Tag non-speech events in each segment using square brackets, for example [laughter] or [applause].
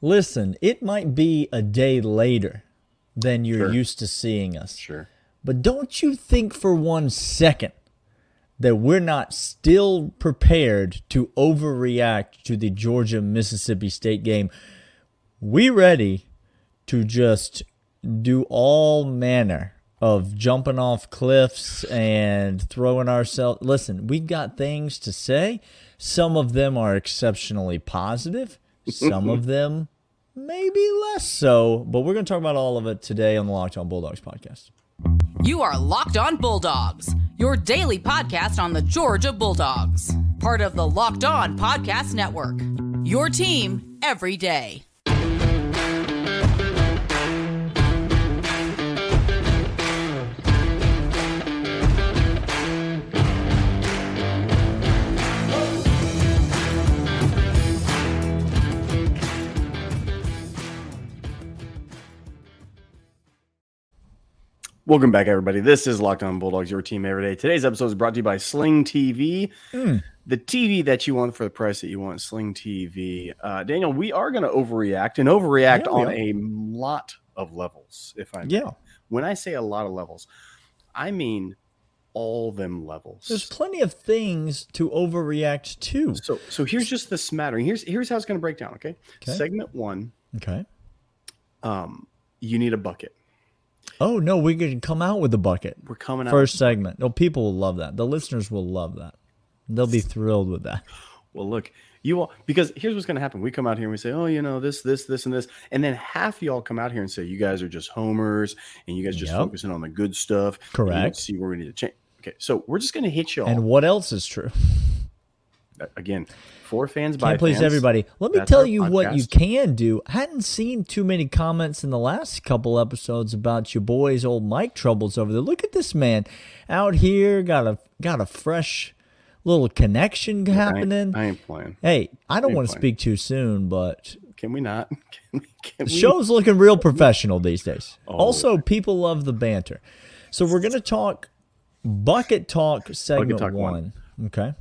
Listen, it might be a day later than you're Sure. used to seeing us. Sure. But don't you think for one second that we're not still prepared to overreact to the Georgia Mississippi State game? We ready to just do all manner of jumping off cliffs and throwing ourselves. Listen, we've got things to say. Some of them are exceptionally positive. Some of [laughs] them maybe less so. But we're going to talk about all of it today on the Locked On Bulldogs podcast. You are Locked On Bulldogs, your daily podcast on the Georgia Bulldogs, part of the Locked On Podcast Network. Your team every day. Welcome back, everybody. This is Locked On Bulldogs, your team every day. Today's episode is brought to you by Sling TV, the TV that you want for the price that you want. Sling TV. Uh, Daniel, we are going to overreact and overreact Yeah, on a lot of levels. If I Yeah. when I say a lot of levels, I mean all them levels. There's plenty of things to overreact to. So, so here's just the smattering. Here's here's how it's going to break down. Okay? Okay. segment one. Okay. Um, you need a bucket. Oh no, we can come out with the bucket. We're coming out. First segment. No, people will love that. The listeners will love that. They'll be thrilled with that. Well, look, you all because here's what's going to happen. We come out here and we say, oh, you know, this, this, this, and this, and then half y'all come out here and say, you guys are just homers, and you guys just Yep. focusing on the good stuff. and you don't Correct. see where we need to change. Okay, so we're just going to hit y'all And what else is true? Again. For fans by Can't please fans. everybody. Let me tell you what you can do. I hadn't seen too many comments in the last couple episodes about your boys' old mic troubles over there. Look at this man out here, got a got a fresh little connection I ain't- happening. I ain't playing. hey, I don't want to playing. speak too soon, but Can we not? [laughs] Can we? Can The we? show's looking real professional these days. Oh. Also, people love the banter. So we're gonna talk bucket talk segment Talk one. one. Okay.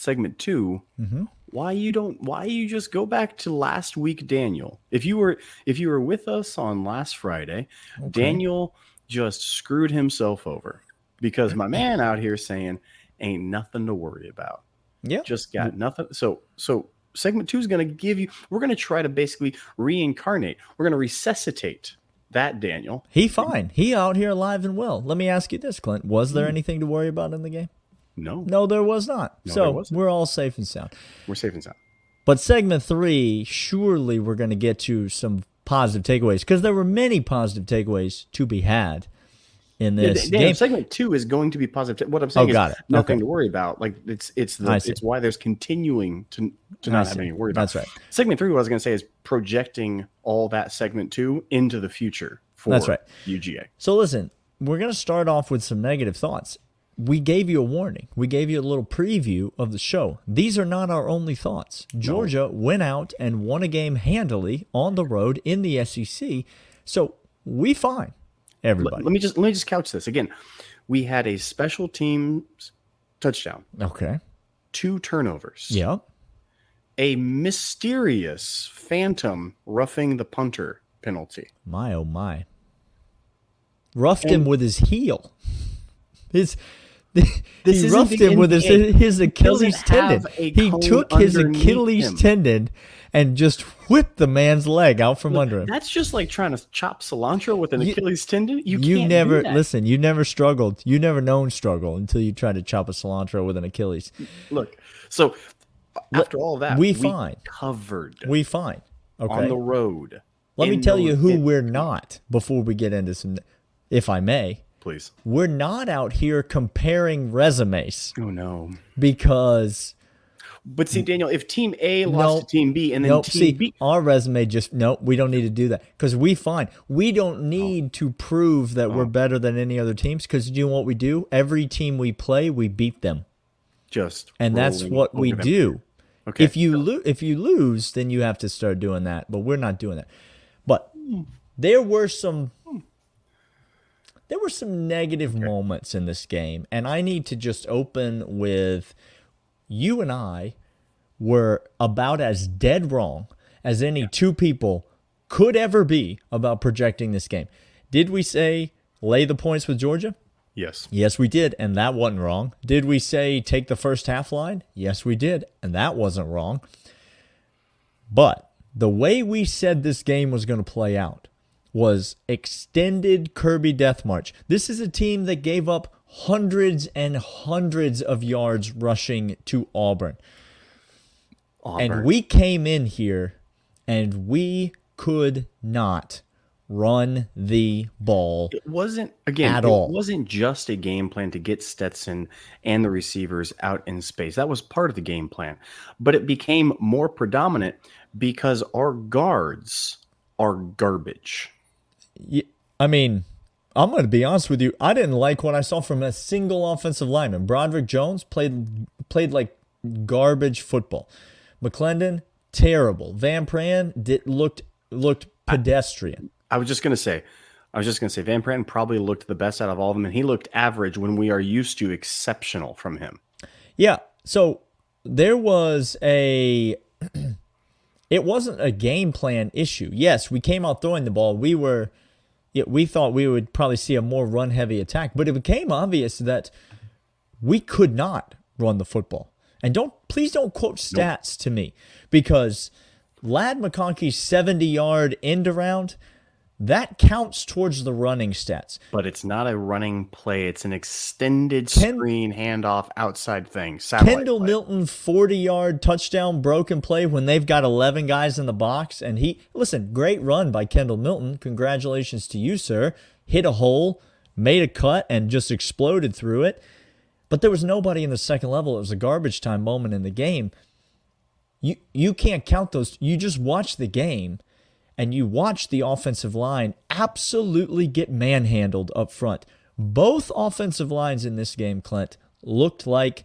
Segment 2 Mm-hmm. why you don't why you just go back to last week daniel if you were if you were with us on last friday daniel just screwed himself over because my man out here saying ain't nothing to worry about Yeah. just got nothing so so segment two is going to give you we're going to try to basically reincarnate we're going to resuscitate that daniel He fine. He out here alive and well. Let me ask you this, Clint. Was Hmm. there anything to worry about in the game? No No, there was not. No, so we're all safe and sound. we're safe and sound But segment three, surely we're going to get to some positive takeaways because there were many positive takeaways to be had in Yeah, this Dan, game. segment two is going to be positive. What I'm saying Oh, is nothing Okay. to worry about. Like it's it's the it's why there's continuing to to not have any worry about. That's right. Segment three, what I was going to say is projecting all that segment two into the future for That's right. UGA. So listen, we're going to start off with some negative thoughts. We gave you a warning. We gave you a little preview of the show. These are not our only thoughts. Georgia went out and won a game handily on the road in the SEC. So we fine, everybody. let me just let me just couch this again. We had a special teams touchdown, okay. two turnovers, Yeah. a mysterious phantom roughing the punter penalty. My oh my. Roughed him with his heel. [laughs] His [laughs] This he isn't roughed him with his his Achilles tendon. He took his Achilles him. tendon and just whipped the man's leg out from under him. That's just like trying to chop cilantro with an You- Achilles tendon. You, You can't never listen. You never struggled. You never known struggle until you tried to chop a cilantro with an Achilles. Look, so after all that, we fine. covered We fine. Okay. on the road. Let me tell you who we're not before we get into some. If I may, please. we're not out here comparing resumes Oh no. because But see, Daniel, if Team A lost Nope. to Team B and then nope. Team See, B, our resume just no. We don't need to do that because we fine. We don't need to prove that we're oh. better than any other teams because you know what we do. Every team we play, we beat them. just and that's what we them. do. Okay. If you lo- if you lose, then you have to start doing that. But we're not doing that. But hmm. there were some there were some negative moments in this game, and I need to just open with you and I were about as dead wrong as any two people could ever be about projecting this game. Did we say lay the points with Georgia? Yes. Yes, we did, and that wasn't wrong. Did we say take the first half line? Yes, we did, and that wasn't wrong. But the way we said this game was going to play out was extended Kirby Death March. This is a team that gave up hundreds and hundreds of yards rushing to Auburn. Auburn. And we came in here and we could not run the ball. It wasn't again. At it all. wasn't just a game plan to get Stetson and the receivers out in space. That was part of the game plan, but it became more predominant because our guards are garbage. I mean, I'm going to be honest with you. I didn't like what I saw from a single offensive lineman. Broderick Jones played played like garbage football. McClendon, terrible. Van Pran did looked looked pedestrian. I was just gonna say, I was just gonna say, Van Pranton probably looked the best out of all of them, and he looked average when we are used to exceptional from him. Yeah. So there was a. [clears throat] it wasn't a game plan issue. Yes, we came out throwing the ball. We were. Yeah, we thought we would probably see a more run heavy attack, but it became obvious that we could not run the football. And don't please don't quote stats to me because Ladd McConkey's 70 yard end around that counts towards the running stats. But it's not a running play; it's an extended Ken- screen handoff outside thing. Kendall play. Milton 40 yard touchdown broken play when they've got 11 guys in the box and he listen, great run by Kendall Milton. Congratulations to you, sir. Hit a hole, made a cut and just exploded through it. But there was nobody in the second level. It was a garbage time moment in the game. You you can't count those. You just watch the game and you watch the offensive line absolutely get manhandled up front. Both offensive lines in this game, Clint, looked like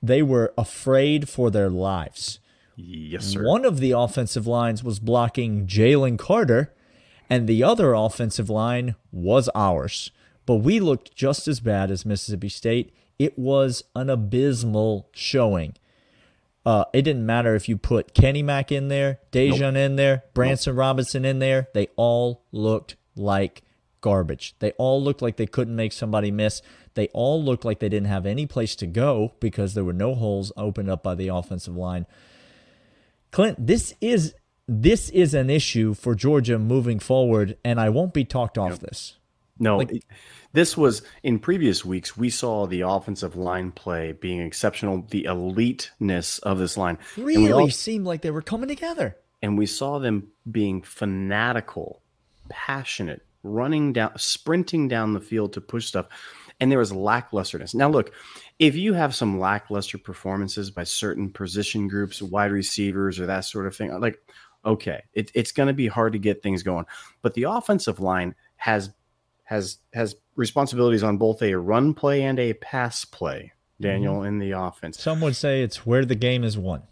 they were afraid for their lives. Yes, sir. One of the offensive lines was blocking Jalen Carter, and the other offensive line was ours. But we looked just as bad as Mississippi State. It was an abysmal showing. Uh, it didn't matter if you put Kenny Mack in there, Daijun in there, Branson Robinson in there. They all looked like garbage. They all looked like they couldn't make somebody miss. They all looked like they didn't have any place to go because there were no holes opened up by the offensive line. Clint, this is this is an issue for Georgia moving forward, and I won't be talked off this. No, Like- this was in previous weeks. We saw the offensive line play being exceptional, the eliteness of this line. Really all- seemed like they were coming together. and we saw them being fanatical, passionate, running down, sprinting down the field to push stuff. And there was lacklusterness. Now, look, if you have some lackluster performances by certain position groups, wide receivers, or that sort of thing, like, okay, it, it's going to be hard to get things going. But the offensive line has has has responsibilities on both a run play and a pass play. Mm-hmm. Daniel in the offense Some would say it's where the game is won.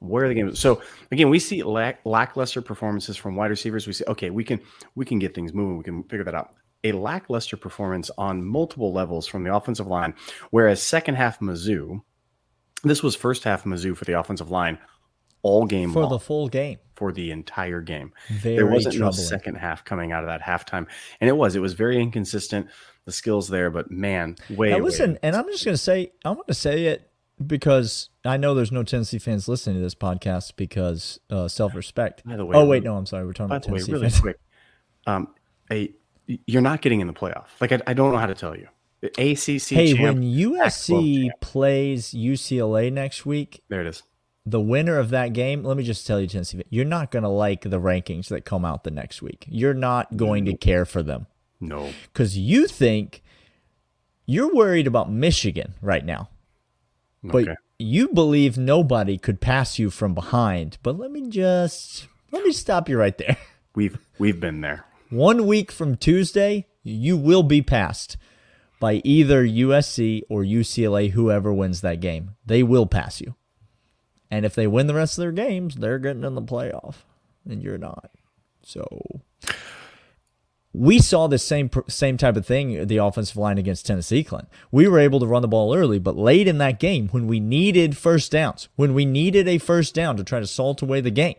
where the game is. So again, we see lack, lackluster performances from wide receivers. We say, okay, we can we can get things moving. We can figure that out. A lackluster performance on multiple levels from the offensive line, whereas second half Mizzou, this was first half Mizzou for the offensive line, all game For long, the full game. for the entire game. Very there wasn't no second half coming out of that halftime, and it was it was very inconsistent. The skills there, but man, way Now way- listen, and I'm just going to say, I'm to say it because I know there's no Tennessee fans listening to this podcast because uh, self-respect. By the way, oh wait, no, I'm sorry. We're talking about the way, Tennessee really fans. quick, um, a you're not getting in the playoff. Like I, I don't know how to tell you. The ACC Hey, champ. when USC plays UCLA next week, there it is. The winner of that game, let me just tell you, Tennessee, you're not going to like the rankings that come out the next week. You're not going to care for them No, because you think you're worried about Michigan right now, but okay. you believe nobody could pass you from behind. But let me just let me stop you right there. [laughs] We've we've been there. One week from Tuesday, you will be passed by either USC or UCLA, whoever wins that game. They will pass you. And if they win the rest of their games, they're getting in the playoff, and you're not. So we saw the same same type of thing the offensive line against Tennessee Clint. We were able to run the ball early, but late in that game when we needed first downs, when we needed a first down to try to salt away the game,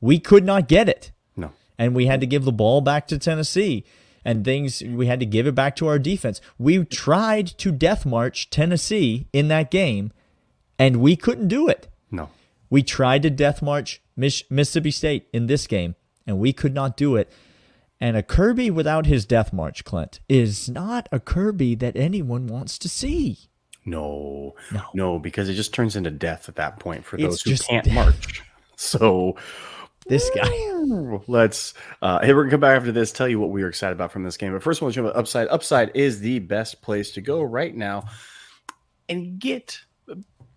We could not get it. No. And we had to give the ball back to Tennessee and things we had to give it back to our defense. We tried to death march Tennessee in that game and we couldn't do it. We tried to death march Mississippi State in this game and we could not do it. And a Kirby without his death march, Clint, is not a Kirby that anyone wants to see. No. No. No, because it just turns into death at that point for It's those who just can't death. march. [laughs] So This guy. let's uh hey, we're gonna come back after this, tell you what we are excited about from this game. But first of all, let's jump upside. Upside is the best place to go right now and get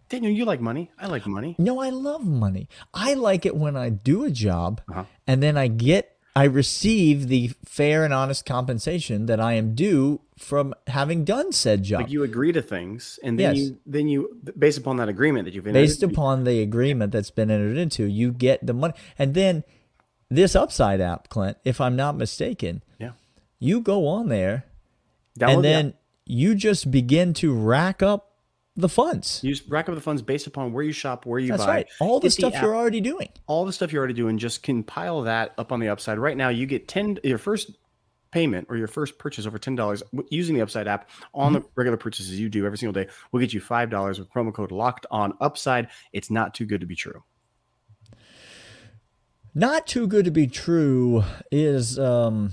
Daniel, you like money. I like money. No, I love money. I like it when I do a job Uh-huh. and then I get I receive the fair and honest compensation that I am due from having done said job. Like you agree to things, and then Yes. you then you based upon that agreement that you've entered Based into, upon the agreement that's been entered into, you get the money. And then this upside app, Clint, if I'm not mistaken, yeah. you go on there Download and then app. you just begin to rack up the funds. you rack up the funds based upon where you shop, where you That's buy. right. All the stuff app- you're already doing. all the stuff you're already doing, just compile that up on the upside. Right now, you get 10 your first payment or your first purchase over $10 using the upside app on the regular purchases you do every single day will get you $5 with promo code locked on upside. It's not too good to be true. Not too good to be true is um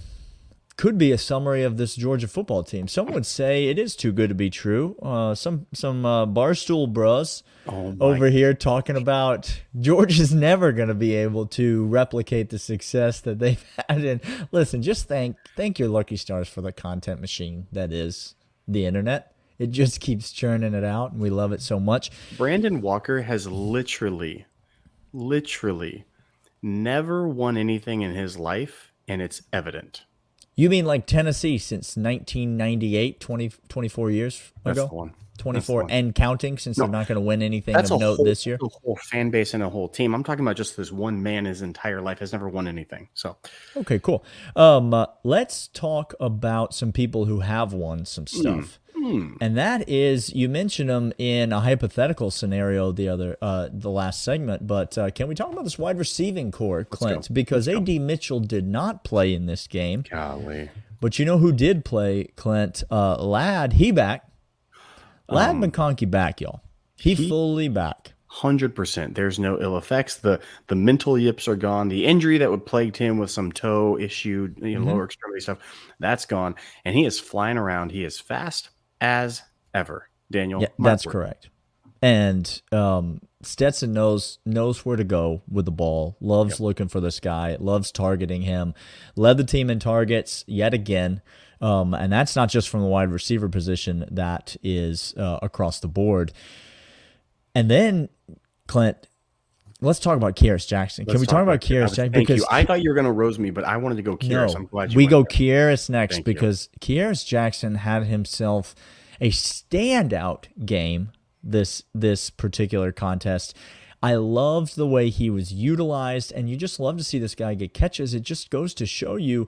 could be a summary of this Georgia football team. Some would say it is too good to be true. Uh, some some uh, barstool bros Oh over here talking about Georgia's [laughs] never going to be able to replicate the success that they've [laughs] had. And listen, just thank thank your lucky stars for the content machine that is the internet. It just keeps churning it out, and we love it so much. Brandon Walker has literally, literally never won anything in his life, and it's evident. You mean like Tennessee since 1998, 20, 24 years That's ago? the one. 24 one. and counting since No. they're not going to win anything of note whole, this year. a whole fan base and a whole team. I'm talking about just this one man his entire life has never won anything. So Okay, cool. Um, uh, let's talk about some people who have won some Hmm. And that is, you mentioned them in a hypothetical scenario the other, uh, the last segment. But uh, can we talk about this wide receiving core, Clint? go. Because AD Mitchell did not play in this game, golly. but you know who did play, Clint? Uh, Ladd, he back. Ladd McConkey back, y'all. He, fully back. Hundred percent. There's no ill effects. The the mental yips are gone. The injury that would plagued him with some toe issue, you know, lower extremity stuff, that's gone. And he is flying around. He is fast as ever. Daniel. Yeah, that's correct. And um, Stetson knows knows where to go with the ball. Loves looking for this guy. Loves targeting him. Led the team in targets yet again. Um, and that's not just from the wide receiver position. That is uh, across the board. And then Clint, let's talk about Kearis Jackson. Can Let's we talk about I Kearis Jackson? Thank Because you. I thought you were going to rose me, but I wanted to go Kearis. I'm glad you we go. Kearis next Thank you. because Kearis Jackson had himself a standout game this this particular contest. I loved the way he was utilized, and you just love to see this guy get catches. It just goes to show you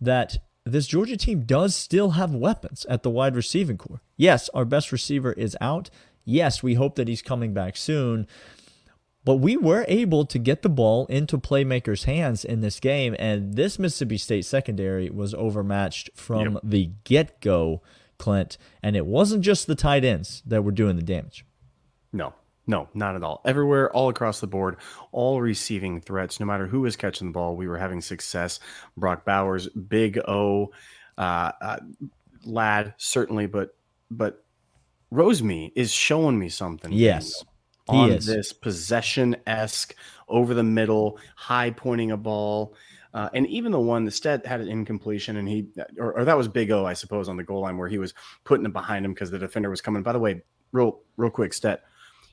that this Georgia team does still have weapons at the wide receiving core. Yes, our best receiver is out. Yes, we hope that he's coming back soon. But we were able to get the ball into playmakers' hands in this game, and this Mississippi State secondary was overmatched from Yep. the get go, Clint. And it wasn't just the tight ends that were doing the damage. No, no, not at all. Everywhere, all across the board, all receiving threats. No matter who was catching the ball, we were having success. Brock Bowers, Big O, uh, uh, Ladd, certainly, but but Rosemy is showing me something. Yes, on this possession esque, over the middle, high pointing a ball. Uh, and even the one that Stet had an incompletion, and he, or, or that was Big O, I suppose, on the goal line where he was putting it behind him because the defender was coming. By the way, real, real quick, Stet,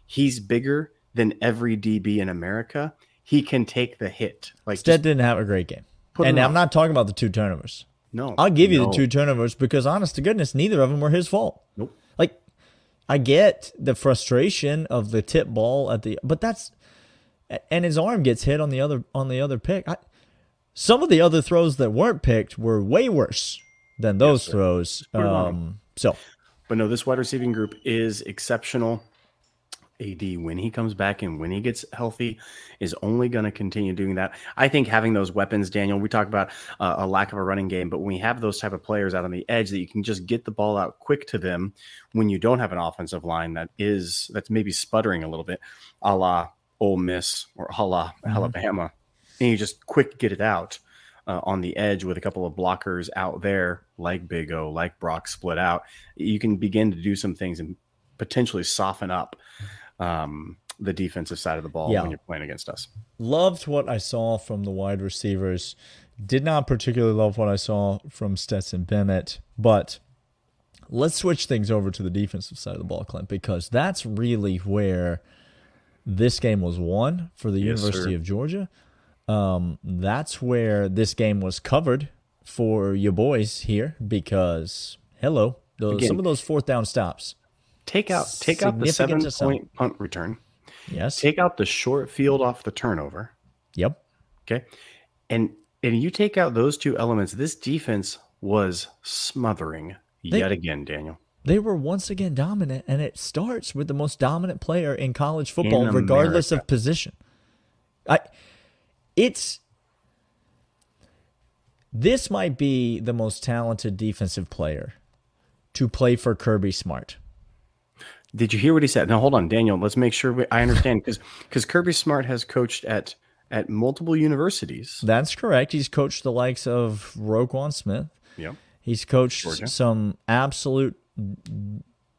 he's bigger than every DB in America. He can take the hit. Like, Stet didn't have a great game. And I'm not talking about the two turnovers. no, I'll give you no. the two turnovers because, honest to goodness, neither of them were his fault. Nope. Like, I get the frustration of the tip ball at the, but that's, and his arm gets hit on the other on the other pick. I, some of the other throws that weren't picked were way worse than those sir. throws. put it on Um, so But no, this wide receiving group is exceptional. AD when he comes back and when he gets healthy is only going to continue doing that. I think having those weapons, Daniel, we talk about uh, a lack of a running game, but when we have those type of players out on the edge that you can just get the ball out quick to them when you don't have an offensive line that is that's maybe sputtering a little bit, a la Ole Miss or a la mm-hmm. Alabama, and you just quick get it out. Uh, on the edge with a couple of blockers out there, like Big O, like Brock split out, you can begin to do some things and potentially soften up um, the defensive side of the ball yeah. when you're playing against us. Loved what I saw from the wide receivers. Did not particularly love what I saw from Stetson Bennett, but let's switch things over to the defensive side of the ball, Clint, because that's really where this game was won for the yes, University sir. of Georgia. Um, that's where this game was covered for your boys here because hello, those, Again, some of those fourth down stops Take out take out the seven point punt return. Yes. Take out the short field off the turnover. Yep. Okay. And and you take out those two elements, this defense was smothering they, yet again, Daniel. They were once again dominant, and it starts with the most dominant player in college football, in regardless of position. I it's this might be the most talented defensive player to play for Kirby Smart. Did you hear what he said? Now hold on, Daniel. Let's make sure we, I understand because because [laughs] Kirby Smart has coached at at multiple universities. That's correct. He's coached the likes of Roquan Smith. Yep. He's coached Georgia. some absolute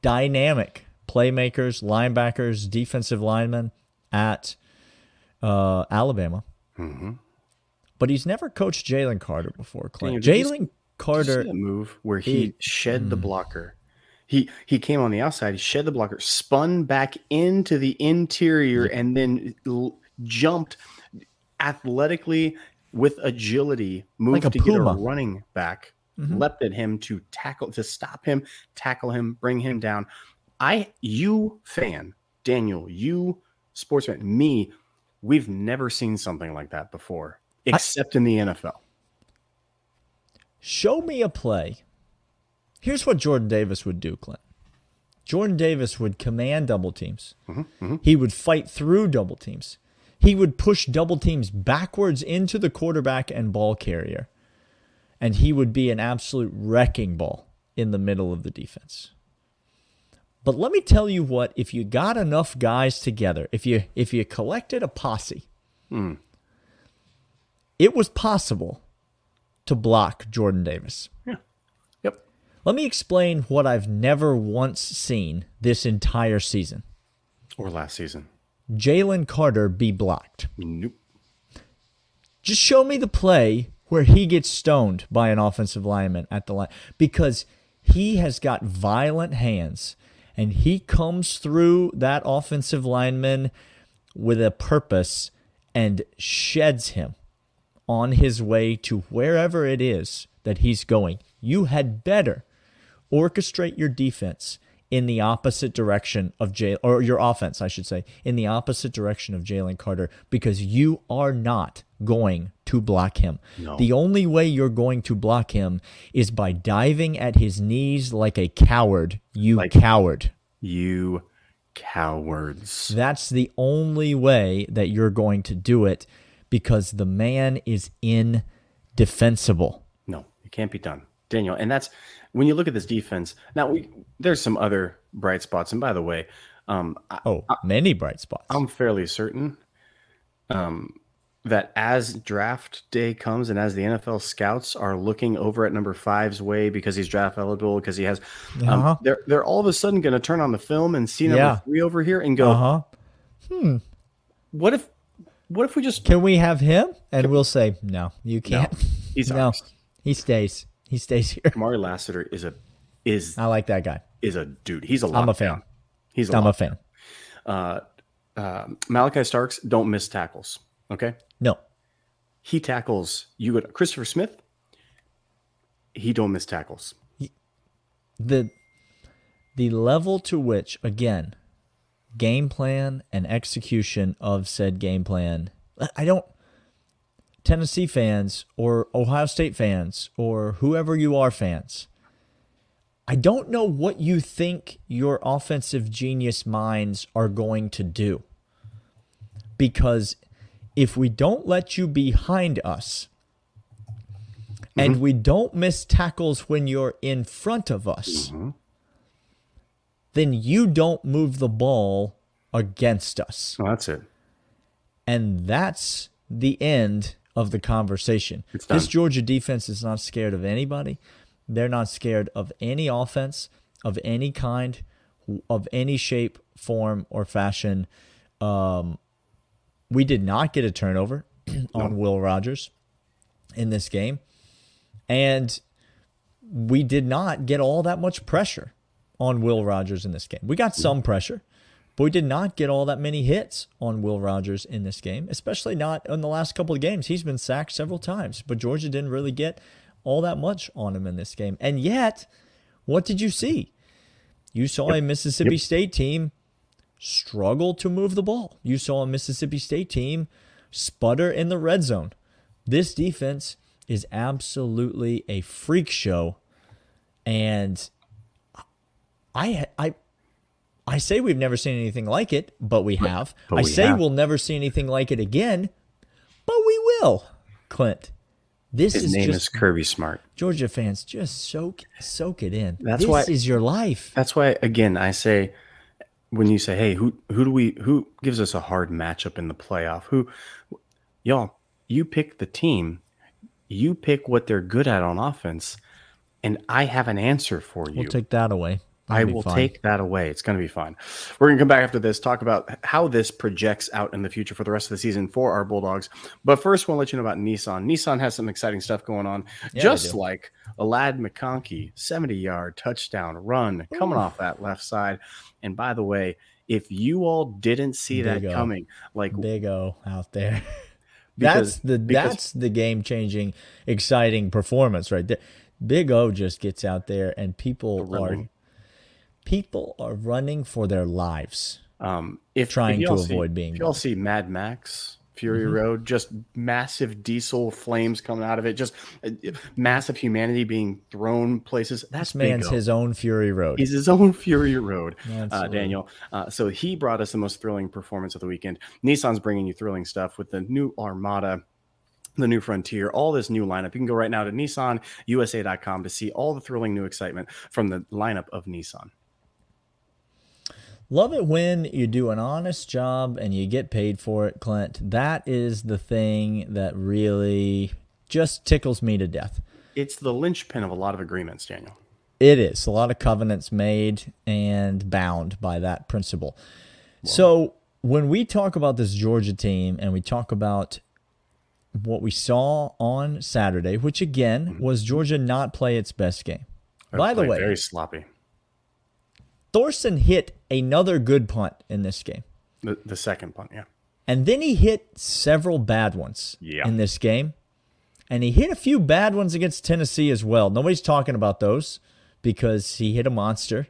dynamic playmakers, linebackers, defensive linemen at uh, Alabama. Mm-hmm. But he's never coached Jalen Carter before. Jalen Carter move where he, he shed mm, the blocker he he came on the outside, he shed the blocker, spun back into the interior, and then l- jumped athletically with agility, moved like to puma. get a running back, mm-hmm. leapt at him to tackle to stop him, tackle him, bring him down. I you fan, Daniel, you sportsman, me, we've never seen something like that before, except I, in the NFL. Show me a play Here's what Jordan Davis would do, Clint. Jordan Davis would command double teams. Mm-hmm, mm-hmm. He would fight through double teams. He would push double teams backwards into the quarterback and ball carrier. And he would be an absolute wrecking ball in the middle of the defense. But let me tell you what, if you got enough guys together, if you if you collected a posse, mm. it was possible to block Jordan Davis. Yeah. Let me explain what I've never once seen this entire season. Or last season. Jalen Carter be blocked. Nope. Just show me the play where he gets stoned by an offensive lineman at the line because he has got violent hands and he comes through that offensive lineman with a purpose and sheds him on his way to wherever it is that he's going. You had better orchestrate your defense in the opposite direction of Jay or your offense, I should say, in the opposite direction of Jalen Carter because you are not going to block him. No. The only way you're going to block him is by diving at his knees like a coward. You like coward. You cowards. That's the only way that you're going to do it because the man is indefensible. No, it can't be done. Daniel, and that's when you look at this defense, now we there's some other bright spots. And by the way, um, oh, I, many bright spots. I'm fairly certain um, that as draft day comes and as the NFL scouts are looking over at number five's way because he's draft eligible because he has, um, uh-huh. they're they're all of a sudden going to turn on the film and see number yeah. three over here and go, uh-huh. hmm, what if what if we just can we have him and we'll say no, you can't. No, he's [laughs] no, he stays. He stays here. [laughs] Kamari Lassiter is a is I like that guy. Is a dude. He's a I'm a fan. He's a I'm a fan. Uh, uh, Malaki Starks don't miss tackles. Okay. No. He tackles you. Go Christopher Smith. He don't miss tackles. The the level to which again game plan and execution of said game plan. I don't Tennessee fans or Ohio State fans or whoever you are fans, I don't know what you think your offensive genius minds are going to do. Because if we don't let you behind us and mm-hmm. we don't miss tackles when you're in front of us, mm-hmm. then you don't move the ball against us. Well, that's it. And that's the end of the conversation. This. Georgia defense is not scared of anybody. They're not scared of any offense of any kind, of any shape, form, or fashion. Um, we did not get a turnover [clears throat] on Will Rogers in this game. And we did not get all that much pressure on Will Rogers in this game. We got some pressure, but we did not get all that many hits on Will Rogers in this game, especially not in the last couple of games. He's been sacked several times, but Georgia didn't really get all that much on him in this game. And yet, what did you see? You saw a Mississippi Yep. State team struggle to move the ball. You saw a Mississippi State team sputter in the red zone. This defense is absolutely a freak show. And I I I say we've never seen anything like it, but we have. but I we say have. we'll never see anything like it again, but we will. Clint, this His is name just is Kirby Smart. Georgia fans. Just soak soak it in. That's this why- is your life. That's why again I say when you say, "Hey, who who do we who gives us a hard matchup in the playoff?" Who y'all, you pick the team. You pick what they're good at on offense, and I have an answer for you. We'll take that away. I will fine. take that away. It's going to be fun. We're going to come back after this, talk about how this projects out in the future for the rest of the season for our Bulldogs. But first, we'll let you know about Nissan. Nissan has some exciting stuff going on, Yeah, just like a Ladd McConkey 70 yard touchdown run coming off that left side. And by the way, if you all didn't see that O. coming, like Big O out there. [laughs] Because- that's the because- that's the game changing, exciting performance right there. Big O just gets out there and people are. People are running for their lives. Um, if Trying if to see- avoid being y'all see Mad Max Fury Mm-hmm. Road, just massive diesel flames coming out of it, just uh, massive humanity being thrown places. That's man's Big O. his own Fury Road. He's his own Fury Road, [laughs] uh, Daniel. Uh, so he brought us the most thrilling performance of the weekend. Nissan's bringing you thrilling stuff with the new Armada, the new Frontier, all this new lineup. You can go right now to NissanUSA.com to see all the thrilling new excitement from the lineup of Nissan. Love it when you do an honest job and you get paid for it, Clint. That is the thing that really just tickles me to death. It's the linchpin of a lot of agreements, Daniel. It is a lot of covenants made and bound by that principle. So when we talk about this Georgia team and we talk about what we saw on Saturday, which again mm-hmm. was Georgia not play its best game. By the way, very sloppy. Thorson hit another good punt in this game. The, the second punt, yeah. And then he hit several bad ones Yeah. in this game. And he hit a few bad ones against Tennessee as well. Nobody's talking about those because he hit a monster.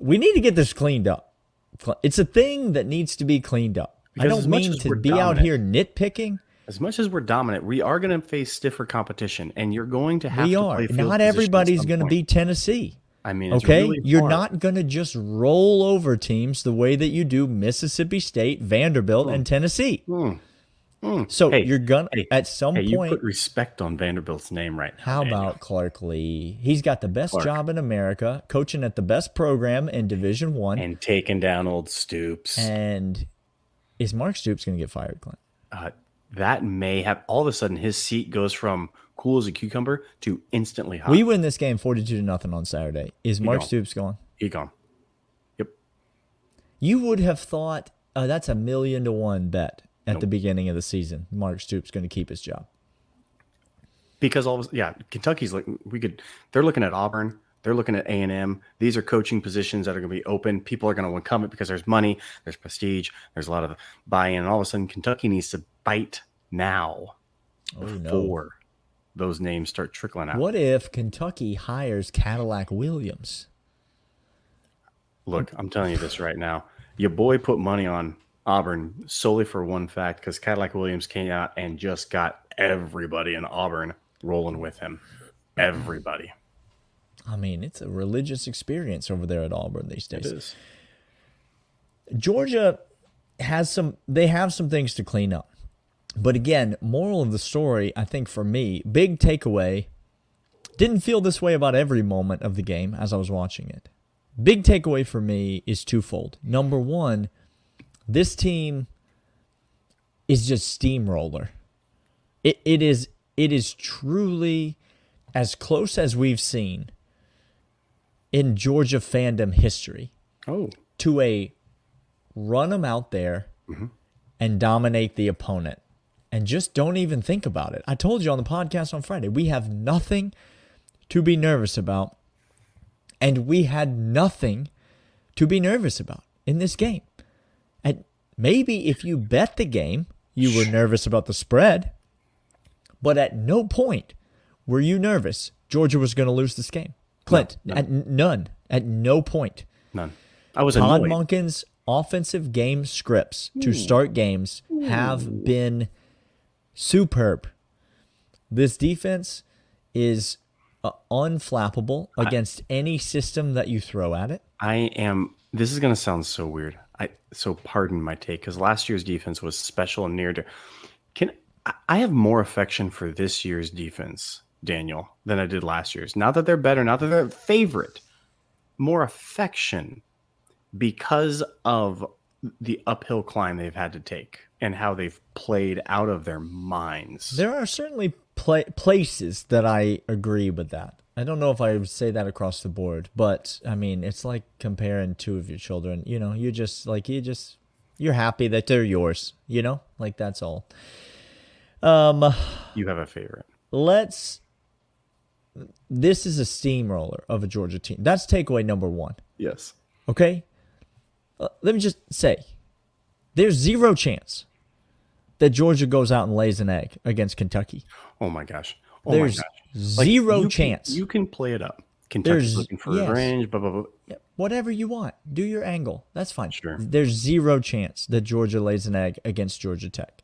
We need to get this cleaned up. It's a thing that needs to be cleaned up. I don't mean to be out here nitpicking. As much as we're dominant, we are going to face stiffer competition, and you're going to have We to are. Not everybody's going to be Tennessee. I mean, it's Okay, really you're not going to just roll over teams the way that you do Mississippi State, Vanderbilt, and hmm. Tennessee. Hmm. Hmm. So Hey, you're gonna hey, at some Hey, you point. put respect on Vanderbilt's name right now. How Daniel. about Clark Lea? He's got the best Clark. job in America, coaching at the best program in Division One. And, and taking down old Stoops? And is Mark Stoops going to get fired, Clint? uh, that may have all of a sudden his seat goes from cool as a cucumber to instantly hot. We win this game forty-two to nothing on Saturday. Is Mark don't. Stoops gone? he gone. Yep. You would have thought uh, that's a million to one bet at the beginning of the season. Mark Stoops going to keep his job. because all of yeah kentucky's like we could they're looking at auburn they're looking at a&m these are coaching positions that are going to be open people are going to come it because there's money there's prestige there's a lot of buy-in and all of a sudden kentucky needs to bite now Oh no! Those names start trickling out What if Kentucky hires Cadillac Williams? look i'm telling you this right now your boy put money on auburn solely for one fact because cadillac williams came out and just got everybody in auburn rolling with him everybody I mean, it's a religious experience over there at Auburn these days. is. Georgia has some they have some things to clean up. But again, moral of the story, I think for me, big takeaway, didn't feel this way about every moment of the game as I was watching it. Big takeaway for me is twofold. Number 1, this team is just steamroller. It it is it is truly as close as we've seen in Georgia fandom history Oh, to a run them out there mm-hmm. and dominate the opponent and just don't even think about it. I told you on the podcast on Friday, we have nothing to be nervous about, and we had nothing to be nervous about in this game. And maybe if you bet the game, you were nervous about the spread, but at no point were you nervous Georgia was going to lose this game. Clint, No, at n- none, at no point. none. I was Todd annoyed. Monken's offensive game scripts to start games have been superb. This defense is uh, unflappable against any system that you throw at it. I am. This is going to sound so weird. I so pardon my take because last year's defense was special and near to. Can I- I have more affection for this year's defense, Daniel, than I did last year's. Not that they're better, not that they're favorite. More affection because of the uphill climb they've had to take and how they've played out of their minds. There are certainly pla places that I agree with that. I don't know if I would say that across the board, but I mean, it's like comparing two of your children. You know, you just like you just you're happy that they're yours. You know, like that's all. Um. you have a favorite. let's this is a steamroller of a Georgia team. That's takeaway number 1. Yes. Okay? Uh, let me just say there's zero chance that Georgia goes out and lays an egg against Kentucky. Oh my gosh. Oh There's my gosh. Like, zero you can- chance. you can play it up. Kentucky's There's- looking for yes. revenge. Blah blah blah. Yeah, whatever you want. Do your angle. That's fine. Sure. There's zero chance that Georgia lays an egg against Georgia Tech.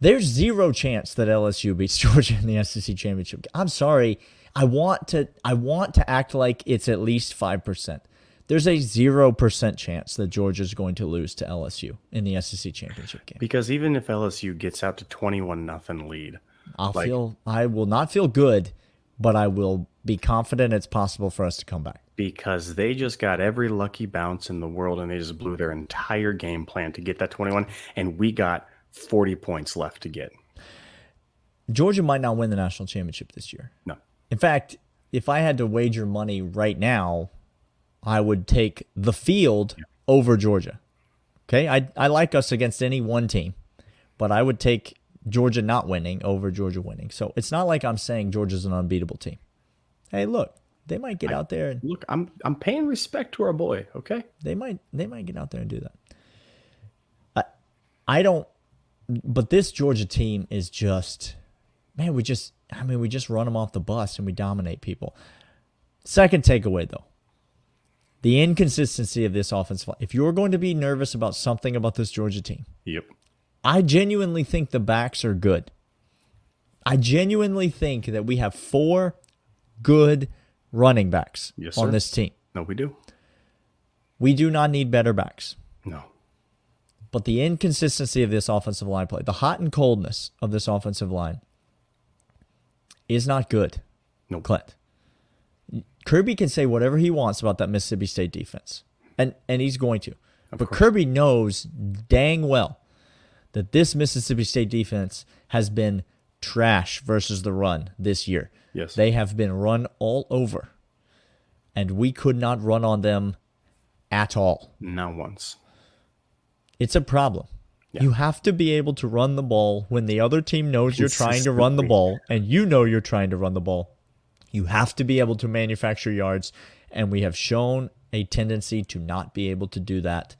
There's zero chance that LSU beats [laughs] Georgia in the SEC championship. I'm sorry. I want to I want to act like it's at least 5%. There's a 0% chance that Georgia's going to lose to LSU in the SEC championship game. Because even if LSU gets out to twenty-one nothing lead, I'll like- feel I will not feel good, but I will be confident it's possible for us to come back. because they just got every lucky bounce in the world and they just blew their entire game plan to get that twenty-one, and we got forty points left to get. Georgia might not win the national championship this year. No. In fact, if I had to wager money right now, I would take the field over Georgia. Okay, I I like us against any one team, but I would take Georgia not winning over Georgia winning. So it's not like I'm saying Georgia's an unbeatable team. Hey, look, they might get out there and Look, I'm I'm paying respect to our boy. Okay. they might they might get out there and do that. I I don't but this Georgia team is just man, we just I mean, we just run them off the bus and we dominate people. Second takeaway though. The inconsistency of this offensive line. If you're going to be nervous about something about this Georgia team, Yep. I genuinely think the backs are good. I genuinely think that we have four good running backs Yes, on sir. this team. No, we do. We do not need better backs. No. But the inconsistency of this offensive line play, the hot and coldness of this offensive line is not good. No. Clint. Kirby can say whatever he wants about that Mississippi State defense. And and he's going to. but Kirby knows dang well that this Mississippi State defense has been trash versus the run this year. Yes. They have been run all over. And we could not run on them at all. Not once. It's a problem. You have to be able to run the ball when the other team knows you're trying to run the ball and you know you're trying to run the ball. You have to be able to manufacture yards, and we have shown a tendency to not be able to do that.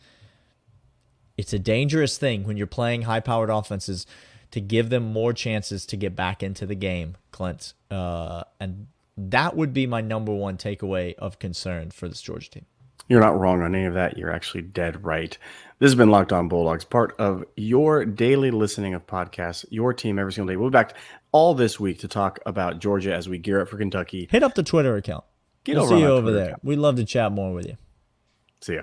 It's a dangerous thing when you're playing high powered offenses to give them more chances to get back into the game, Clint. Uh, and that would be my number one takeaway of concern for this Georgia team. You're not wrong on any of that. You're actually dead right. This has been Locked On Bulldogs, part of your daily listening of podcasts, your team every single day. We'll be back all this week to talk about Georgia as we gear up for Kentucky. Hit up the Twitter account. Get we'll over see you over Twitter there. account. We'd love to chat more with you. See ya.